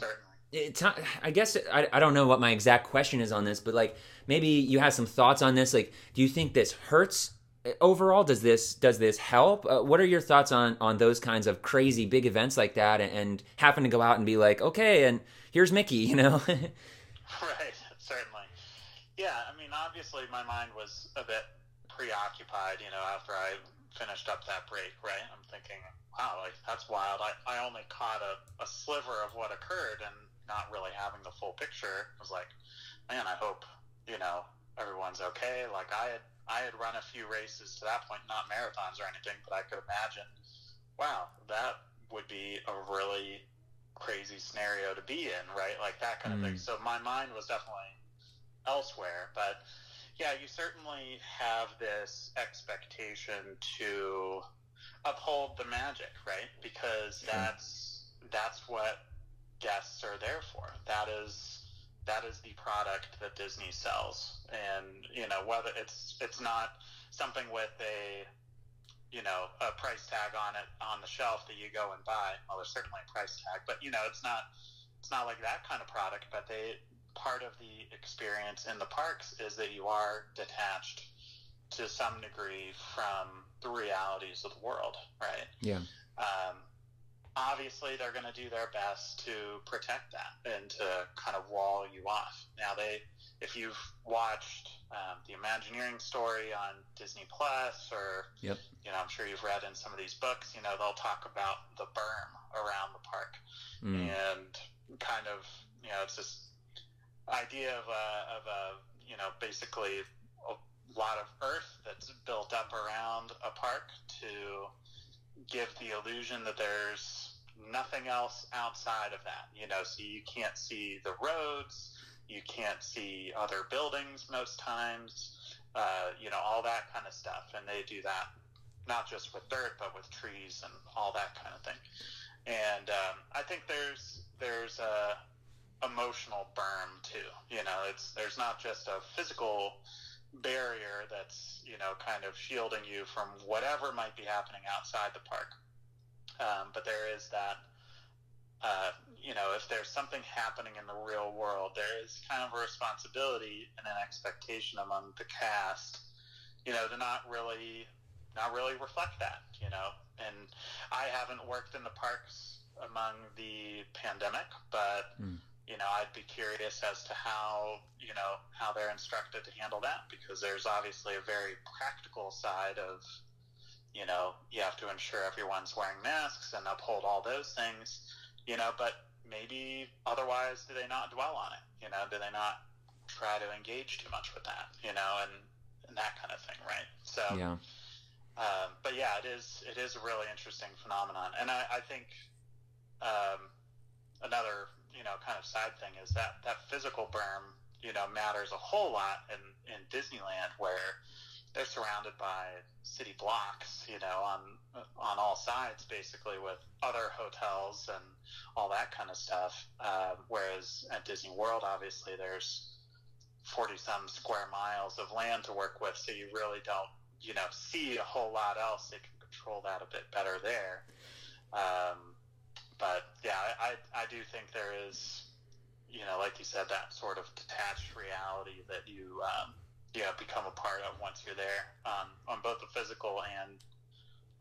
it's not, I guess I, I don't know what my exact question is on this, but like maybe you have some thoughts on this. Like, do you think this hurts uh, overall? Does this does this help? Uh, what are your thoughts on on those kinds of crazy big events like that, and, and having to go out and be like, okay, and here's Mickey, <laughs> you know? Right. Yeah, I mean, obviously, my mind was a bit preoccupied, you know, after I finished up that break, right? I'm thinking, wow, like, that's wild. I, I only caught a, a sliver of what occurred and not really having the full picture. I was like, man, I hope, you know, everyone's okay. Like, I had, I had run a few races to that point, not marathons or anything, but I could imagine, wow, that would be a really crazy scenario to be in, right? Like that kind of thing. Mm. So my mind was definitely elsewhere, but yeah, you certainly have this expectation to uphold the magic, right? Because that's that's what guests are there for. That is that is the product that Disney sells, and you know whether it's it's not something with a you know a price tag on it on the shelf that you go and buy. Well, there's certainly a price tag, but you know it's not it's not like that kind of product. But they part of the experience in the parks is that you are detached to some degree from the realities of the world, right? yeah. um, obviously they're going to do their best to protect that and to kind of wall you off. Now they, if you've watched um, the Imagineering story on Disney Plus, or Yep. you know, I'm sure you've read in some of these books, you know, they'll talk about the berm around the park Mm. and kind of, you know, it's this idea of a, of a, you know, basically a lot of earth that's built up around a park to give the illusion that there's nothing else outside of that, you know, so you can't see the roads, You can't see other buildings most times. Uh, you know, all that kind of stuff. And they do that not just with dirt, but with trees and all that kind of thing. And um, I think there's there's a emotional berm too. You know, it's there's not just a physical barrier that's you know kind of shielding you from whatever might be happening outside the park, um, but there is that. Uh, you know, if there's something happening in the real world, there is kind of a responsibility and an expectation among the cast, you know, to not really, not really reflect that, you know. And I haven't worked in the parks among the pandemic, but mm you know, I'd be curious as to how, you know, how they're instructed to handle that because there's obviously a very practical side of, you know, you have to ensure everyone's wearing masks and uphold all those things, you know, but maybe otherwise do they not dwell on it? You know, do they not try to engage too much with that, you know, and, and that kind of thing, right? So, yeah. Um, but yeah, it is it is a really interesting phenomenon, and I, I think um, another you know kind of side thing is that that physical berm you know matters a whole lot in in Disneyland where they're surrounded by city blocks, you know, on on all sides, basically with other hotels and all that kind of stuff. Uh, whereas at Disney World, obviously, there's forty some square miles of land to work with, so you really don't, you know, see a whole lot else. They can control that a bit better there. Um, but yeah, I, I do think there is, you know, like you said, that sort of detached reality that you, um, you know, become a part of once you're there um, on both the physical and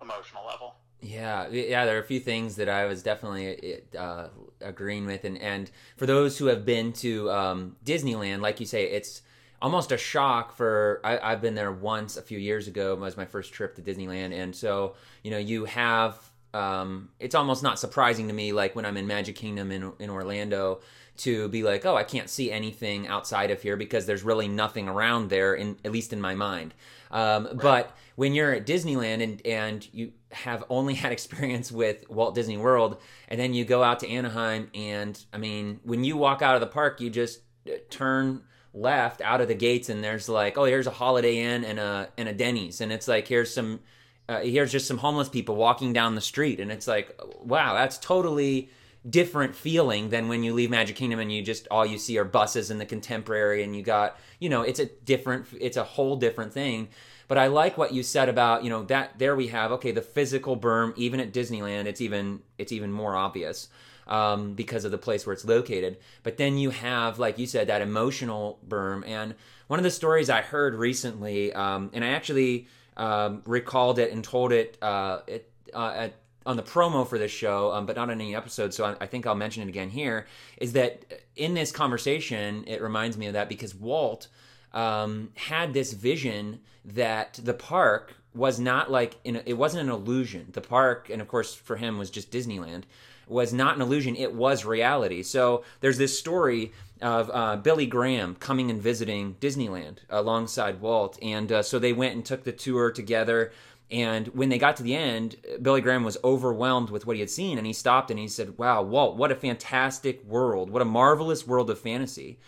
emotional level. Yeah, yeah. There are a few things that I was definitely uh, agreeing with, and and for those who have been to um, Disneyland, like you say, it's almost a shock for I, have been there once a few years ago. It was my first trip to Disneyland, and so you know you have um, it's almost not surprising to me, like when I'm in Magic Kingdom in, in Orlando, to be like, oh, I can't see anything outside of here because there's really nothing around there, in at least in my mind. Um, right. But when you're at Disneyland and and you have only <laughs> had experience with Walt Disney World, and then you go out to Anaheim, and I mean, when you walk out of the park, you just uh, turn left out of the gates, and there's like, oh, here's a Holiday Inn and a and a Denny's, and it's like here's some uh, here's just some homeless people walking down the street and it's like wow that's totally different feeling than when you leave magic kingdom and you just all you see are buses and the contemporary and you got you know it's a different it's a whole different thing. But i like what you said about you know that there we have okay the physical berm even at disneyland it's even it's even more obvious um, because of the place where it's located. But then you have like you said that emotional berm. And one of the stories i heard recently um, and i actually um, recalled it and told it, uh, it uh, at, on the promo for this show, um, but not on any episode. So I, I, think I'll mention it again here. Is that in this conversation, it reminds me of that because Walt um, had this vision that the park was not like in, it wasn't an illusion. The park, and of course for him was just Disneyland, was not an illusion. It was reality. So there's this story of uh, Billy Graham coming and visiting Disneyland alongside Walt. And uh, so they went and took the tour together. And when they got to the end, Billy Graham was overwhelmed with what he had seen. And he stopped and he said, Wow, Walt, what a fantastic world. What a marvelous world of fantasy.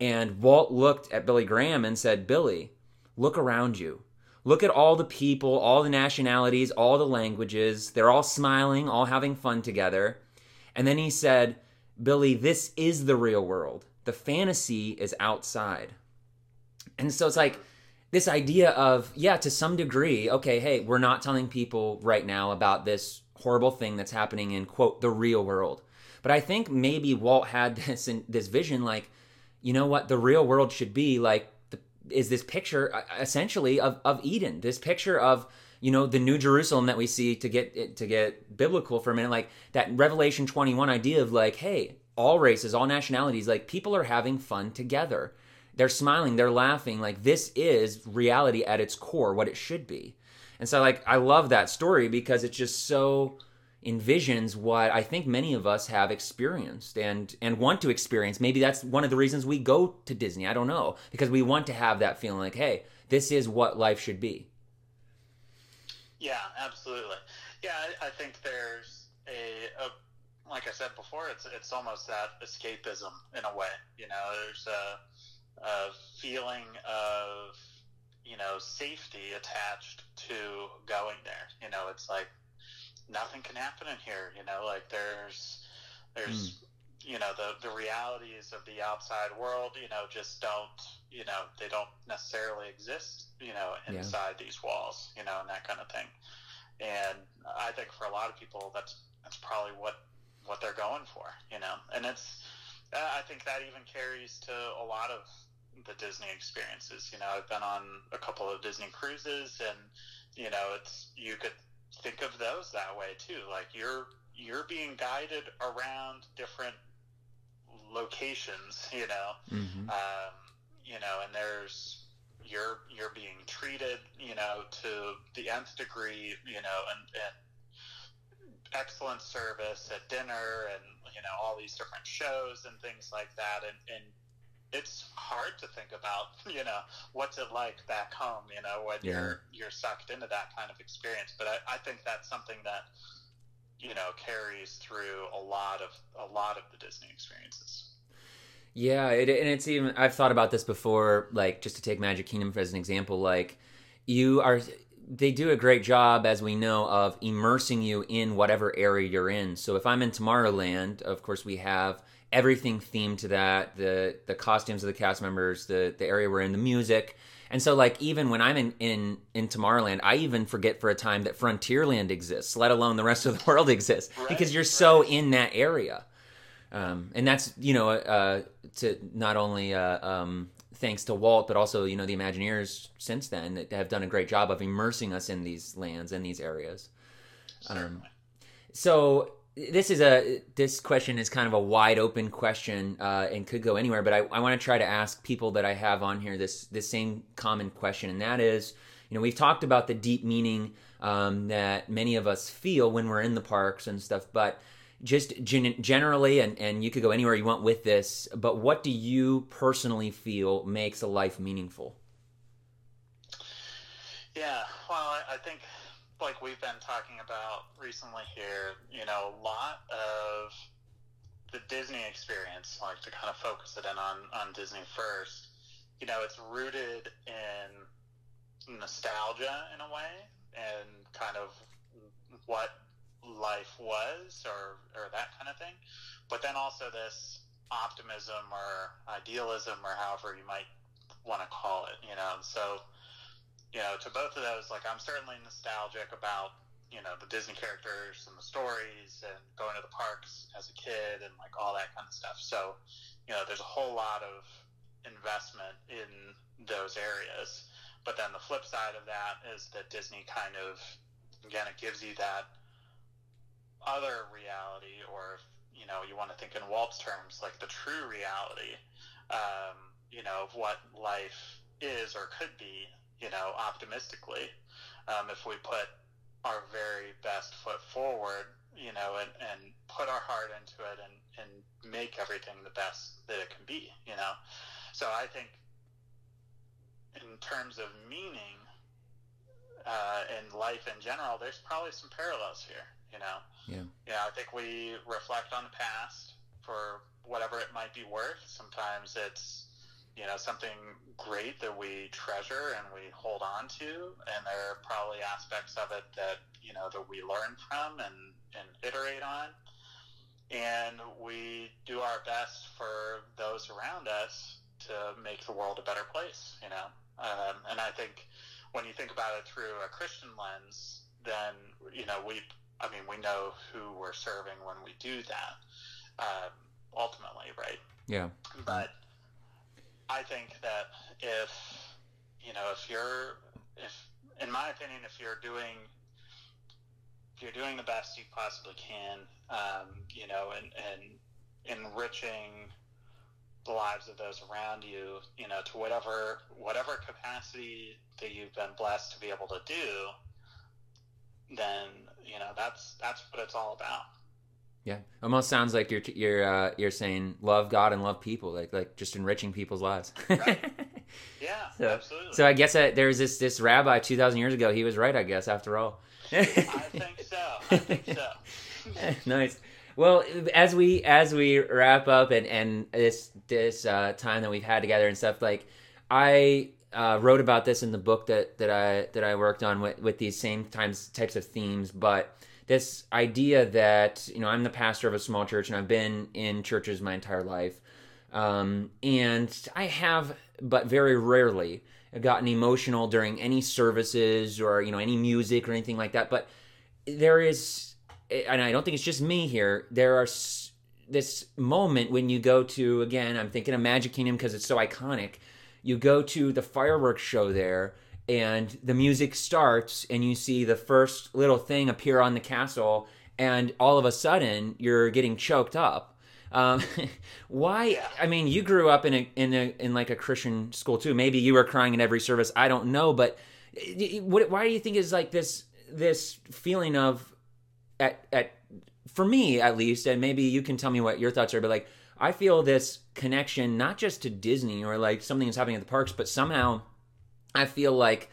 And Walt looked at Billy Graham and said, Billy, look around you. Look at all the people, all the nationalities, all the languages. They're all smiling, all having fun together. And then he said, Billy, this is the real world. The fantasy is outside. And so it's like this idea of, yeah, to some degree, okay, hey, we're not telling people right now about this horrible thing that's happening in, quote, the real world. But I think maybe Walt had <laughs> this this vision like, you know what, the real world should be like the, is this picture uh, essentially of, of Eden, this picture of you know the new jerusalem that we see to get to get biblical for a minute like that revelation 21 idea of like hey all races all nationalities like people are having fun together. They're smiling they're laughing like this is reality at its core what it should be. And so like i love that story because it just so envisions what i think many of us have experienced and and want to experience. Maybe that's one of the reasons we go to disney i don't know because we want to have that feeling like hey this is what life should be yeah, absolutely. Yeah, I, I think there's a, a like I said before, it's it's almost that escapism in a way. You know, there's a, a feeling of you know safety attached to going there. You know, it's like nothing can happen in here. You know, like there's there's mm. You know the the realities of the outside world. You know, just don't you know they don't necessarily exist. You know, inside yeah. these walls. You know, and that kind of thing. And I think for a lot of people, that's that's probably what what they're going for, you know. And it's uh, I think that even carries to a lot of the Disney experiences. You know, I've been on a couple of Disney cruises, and you know, it's you could think of those that way too. Like you're you're being guided around different locations, you know, mm-hmm. um, you know, and there's you're you're being treated, you know, to the nth degree, you know, and, and excellent service at dinner and you know all these different shows and things like that and, and it's hard to think about <laughs> you know what's it like back home you know when yeah. you're you're sucked into that kind of experience but I, I think that's something that you know carries through a lot of a lot of the disney experiences yeah it, and it's even i've thought about this before like just to take magic kingdom as an example like you are they do a great job, as we know, of immersing you in whatever area you're in. So if I'm in Tomorrowland, of course, we have everything themed to that the the costumes of the cast members, the the area we're in, the music. And so, like, even when I'm in, in in Tomorrowland, I even forget for a time that Frontierland exists, let alone the rest of the <laughs> world exists, right, because you're right. so in that area. Um, and that's you know uh, to not only uh, um, thanks to Walt, but also you know the Imagineers since then that have done a great job of immersing us in these lands and these areas. Um, so this is a this question is kind of a wide open question uh, and could go anywhere, but I, I want to try to ask people that I have on here this this same common question, and that is, you know, we've talked about the deep meaning um, that many of us feel when we're in the parks and stuff, but just gen- generally, and, and you could go anywhere you want with this, but what do you personally feel makes a life meaningful? Yeah, well, I think like we've been talking about recently here, you know, a lot of the Disney experience, like to kind of focus it in on, on Disney first, you know, it's rooted in nostalgia in a way and kind of what life was or, or that kind of thing. But then also this optimism or idealism or however you might want to call it, you know. So, you know, to both of those, like I'm certainly nostalgic about, you know, the Disney characters and the stories and going to the parks as a kid and like all that kind of stuff. So, you know, there's a whole lot of investment in those areas. But then the flip side of that is that Disney kind of, again, it gives you that other reality, or you know, you want to think in Walt's terms, like the true reality, um, you know, of what life is or could be, you know, optimistically, um, if we put our very best foot forward, you know, and, and put our heart into it and, and make everything the best that it can be, you know. So I think in terms of meaning uh, in life in general, there's probably some parallels here. You know. Yeah. Yeah, I think we reflect on the past for whatever it might be worth. Sometimes it's you know something great that we treasure and we hold on to, and there are probably aspects of it that you know that we learn from and and iterate on. And we do our best for those around us to make the world a better place, you know. Um, and I think when you think about it through a Christian lens, then you know we I mean, we know who we're serving when we do that, um, ultimately, right? Yeah. But I think that if, you know, if you're, if, in my opinion, if you're doing, if you're doing the best you possibly can, um, you know, and, and enriching the lives of those around you, you know, to whatever, whatever capacity that you've been blessed to be able to do, then you know that's that's what it's all about. Yeah, almost sounds like you're you're uh, you're saying love God and love people, like like just enriching people's lives. <laughs> right. Yeah, <laughs> so, absolutely. So I guess that there was this this rabbi two thousand years ago. He was right, I guess. After all, I think so. I think so. <laughs> nice. well, as we as we wrap up and and this this uh, time that we've had together and stuff, like I uh, wrote about this in the book that that I that I worked on with with these same times types of themes, but this idea that you know I'm the pastor of a small church and I've been in churches my entire life, um, and I have, but very rarely gotten emotional during any services or you know any music or anything like that. But there is, and I don't think it's just me here. There are this moment when you go to again. I'm thinking of Magic Kingdom because it's so iconic. You go to the fireworks show there and the music starts and you see the first little thing appear on the castle and all of a sudden you're getting choked up. Um, <laughs> why i mean you grew up in a in a in like a christian school too. Maybe you were crying in every service. I don't know but what, why do you think is like this this feeling of at at for me at least and maybe you can tell me what your thoughts are but like i feel this connection not just to disney or like something that's happening at the parks but somehow I feel like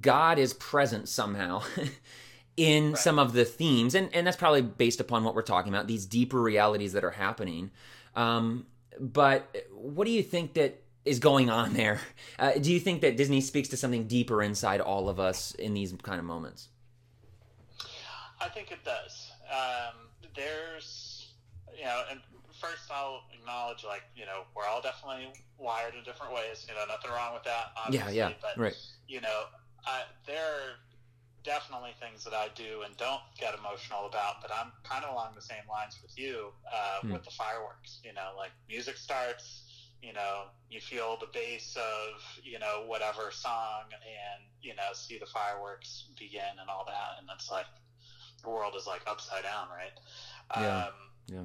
God is present somehow <laughs> in Right. some of the themes, and, and that's probably based upon what we're talking about, these deeper realities that are happening. Um, but what do you think that is going on there? <laughs> Uh, do you think that Disney speaks to something deeper inside all of us in these kind of moments? I think it does. Um, there's, you know, and first I'll acknowledge, like, you know, we're all definitely wired in different ways. You know, nothing wrong with that. Obviously, yeah, yeah, But right. you know, I, there are definitely things that I do and don't get emotional about, but I'm kind of along the same lines with you uh, Hmm. with the fireworks. You know, like music starts, you know, you feel the bass of, you know, whatever song and, you know, see the fireworks begin and all that. And it's like, the world is like upside down, right? Yeah, Um, yeah.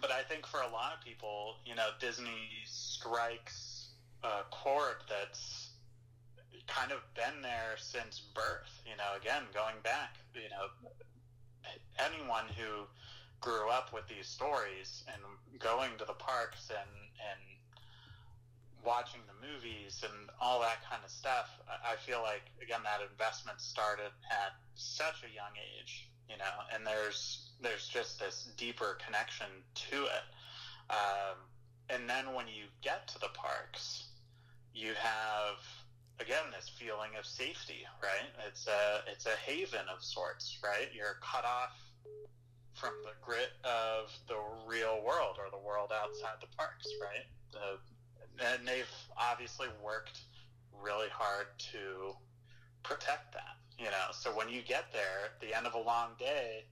But I think for a lot of people, you know, Disney strikes a chord that's kind of been there since birth. You know, again, going back, you know, anyone who grew up with these stories and going to the parks and and watching the movies and all that kind of stuff, I feel like again that investment started at such a young age, you know, and there's there's just this deeper connection to it. Um, and then when you get to the parks, you have again this feeling of safety, right? It's a it's a haven of sorts, right? You're cut off from the grit of the real world or the world outside the parks, right? The, and they've obviously worked really hard to protect that, you know. So when you get there at the end of a long day,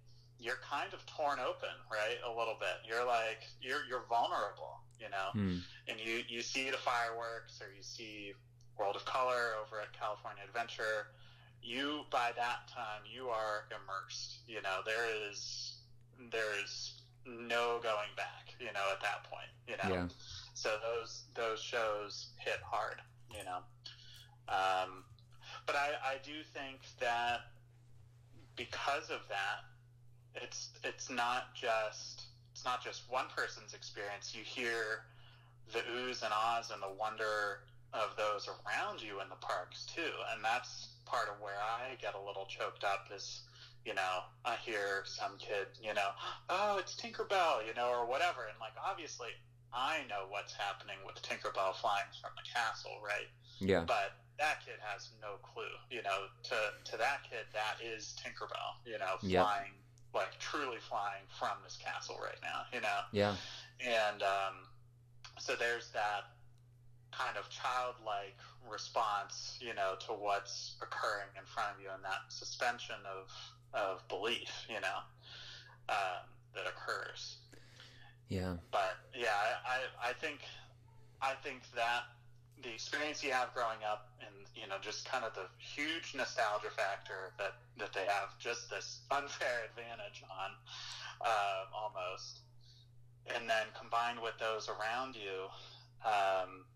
you're kind of torn open, right? A little bit. You're like you're you're vulnerable, you know Hmm. and you you see the fireworks or you see World of Color over at California Adventure, you by that time you are immersed. You know there is there's no going back. You know at that point. You know. Yeah. So those those shows hit hard. You know. Um, but I I do think that because of that, it's it's not just it's not just one person's experience. You hear the oohs and ahs and the wonder of those around you in the parks too, and that's part of where I get a little choked up. Is you know I hear some kid you know oh it's Tinkerbell you know or whatever, and like obviously I know what's happening with Tinkerbell flying from the castle, right? Yeah. but that kid has no clue. You know, to to that kid, that is Tinkerbell. You know, Yep. Like truly flying from this castle right now. You know, Yeah. and um, so there's that kind of childlike response, you know, to what's occurring in front of you, and that suspension of of belief, you know, um, that occurs Yeah. but yeah, I, I, I think I think that the experience you have growing up and you know just kind of the huge nostalgia factor that that they have just this unfair advantage on uh, almost. And then combined with those around you um,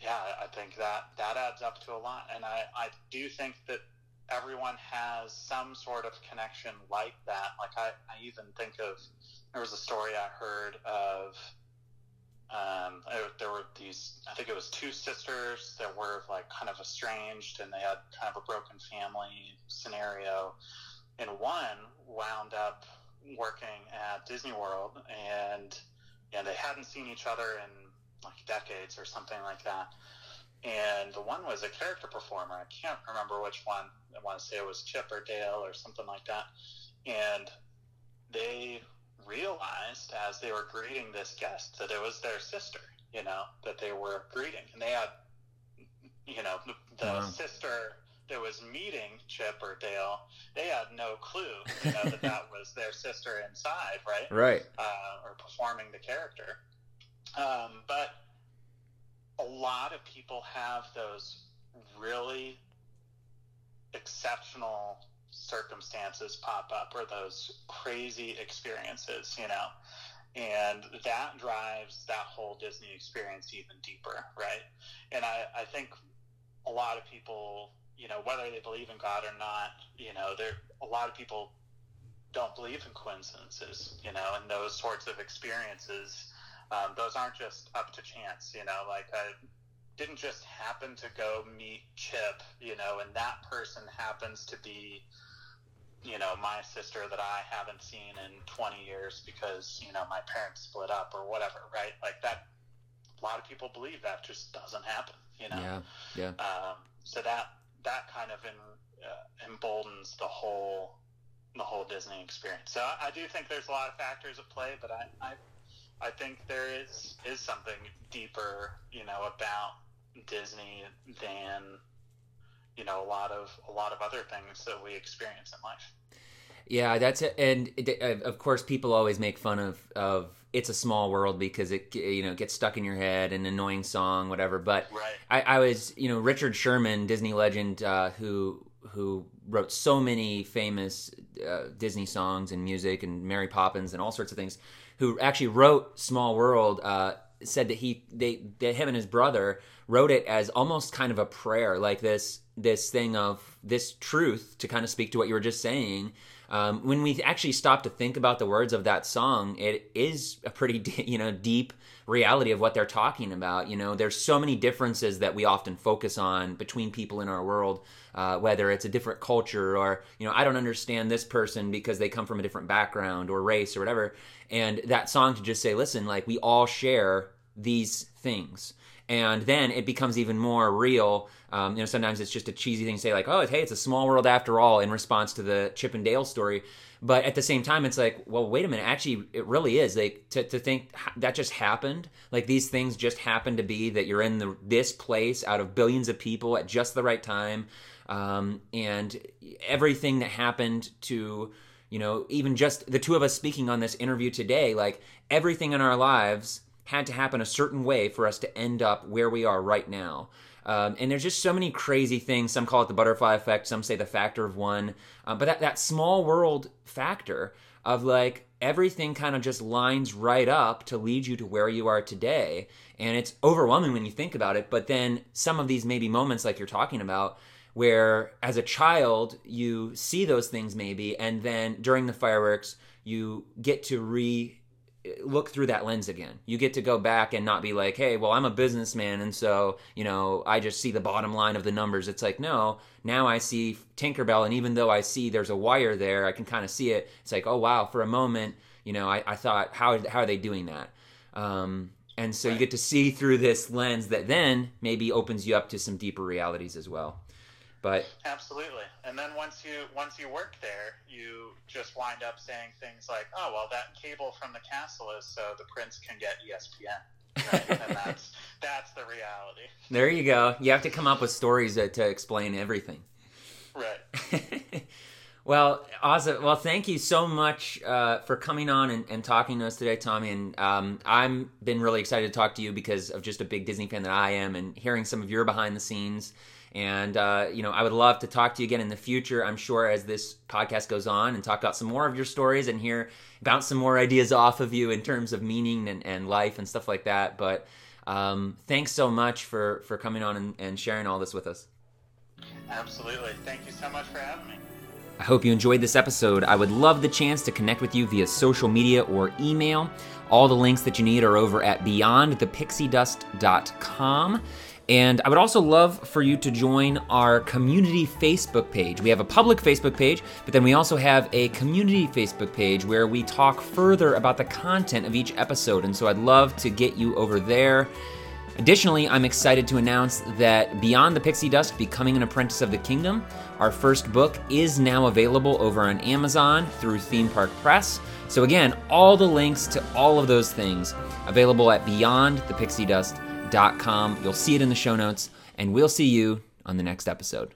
yeah I think that that adds up to a lot. And I, I do think that everyone has some sort of connection like that. Like I, I even think of there was a story I heard of um, there were these I think it was two sisters that were like kind of estranged and they had kind of a broken family scenario and one wound up working at Disney World, and and they hadn't seen each other in like decades or something like that. And the one was a character performer. I can't remember which one. I want to say it was Chip or Dale or something like that. And they realized as they were greeting this guest that it was their sister, you know, that they were greeting. And they had, you know, the wow. sister that was meeting Chip or Dale, they had no clue, you know, that that <laughs> was their sister inside, right? Right. Uh, or performing the character. Um, but a lot of people have those really exceptional circumstances pop up or those crazy experiences, you know. And that drives that whole Disney experience even deeper, right? And I, I think a lot of people, you know, whether they believe in God or not, you know, there a lot of people don't believe in coincidences, you know, and those sorts of experiences. Um, those aren't just up to chance, you know. Like I didn't just happen to go meet Chip, you know, and that person happens to be you know, my sister that I haven't seen in 20 years because, you know, my parents split up or whatever, right? Like that, a lot of people believe that just doesn't happen, you know? Yeah. Yeah. Um, so that, that kind of in, uh, emboldens the whole, the whole Disney experience. So I, I do think there's a lot of factors at play, but I, I, I think there is, is something deeper, you know, about Disney than, you know a lot of a lot of other things that we experience in life. Yeah, that's it. And it, of course, people always make fun of of it's a small world because it you know gets stuck in your head, an annoying song, whatever. But right. I, I, was you know Richard Sherman, Disney legend, uh, who who wrote so many famous uh, Disney songs and music and Mary Poppins and all sorts of things. Who actually wrote Small World? Uh, said that he they that him and his brother wrote it as almost kind of a prayer, like this this thing of this truth to kind of speak to what you were just saying. Um, when we actually stop to think about the words of that song, it is a pretty <laughs> you know deep reality of what they're talking about. You know, there's so many differences that we often focus on between people in our world, uh, whether it's a different culture or you know I don't understand this person because they come from a different background or race or whatever. And that song to just say, listen, like we all share these things and then it becomes even more real. Um, you know, sometimes it's just a cheesy thing to say, like, "Oh, hey, it's a small world after all," in response to the Chip and Dale story. But at the same time, it's like, well, wait a minute. Actually, it really is. Like to, to think that just happened. Like these things just happen to be that you're in the, this place out of billions of people at just the right time, um, and everything that happened to you know even just the two of us speaking on this interview today, like everything in our lives had to happen a certain way for us to end up where we are right now. Um, and there's just so many crazy things. Some call it the butterfly effect, some say the factor of one. Um, but that, that small world factor of like everything kind of just lines right up to lead you to where you are today. And it's overwhelming when you think about it. But then some of these maybe moments, like you're talking about, where as a child you see those things maybe, and then during the fireworks, you get to re look through that lens again. You get to go back and not be like, hey, well, I'm a businessman, and so, you know, I just see the bottom line of the numbers. It's like, no, now I see Tinkerbell, and even though I see there's a wire there, I can kind of see it. It's like, oh, wow, for a moment, you know, I, I thought, how, how are they doing that? Um, and so right. you get to see through this lens that then maybe opens you up to some deeper realities as well. But absolutely, and then once you once you work there, you just wind up saying things like, "Oh, well, that cable from the castle is so the prince can get ESPN." Right? and <laughs> that's that's the reality. There you go. You have to come up with stories to, to explain everything. Right. <laughs> well, awesome. Well, thank you so much uh, for coming on and, and, talking to us today, Tommy. And um, I'm been really excited to talk to you because of just a big Disney fan that I am, and hearing some of your behind the scenes and, uh, you know, I would love to talk to you again in the future, I'm sure, as this podcast goes on and talk about some more of your stories and hear, bounce some more ideas off of you in terms of meaning and, and life and stuff like that. But um, thanks so much for, for coming on and, and sharing all this with us. Absolutely. Thank you so much for having me. I hope you enjoyed this episode. I would love the chance to connect with you via social media or email. All the links that you need are over at beyondthepixiedust.com. And I would also love for you to join our community Facebook page. We have a public Facebook page, but then we also have a community Facebook page where we talk further about the content of each episode. And so I'd love to get you over there. Additionally, I'm excited to announce that Beyond the Pixie Dust Becoming an Apprentice of the Kingdom, our first book, is now available over on Amazon through Theme Park Press. So, again, all the links to all of those things available at beyondthepixiedust.com. You'll see it in the show notes, and we'll see you on the next episode.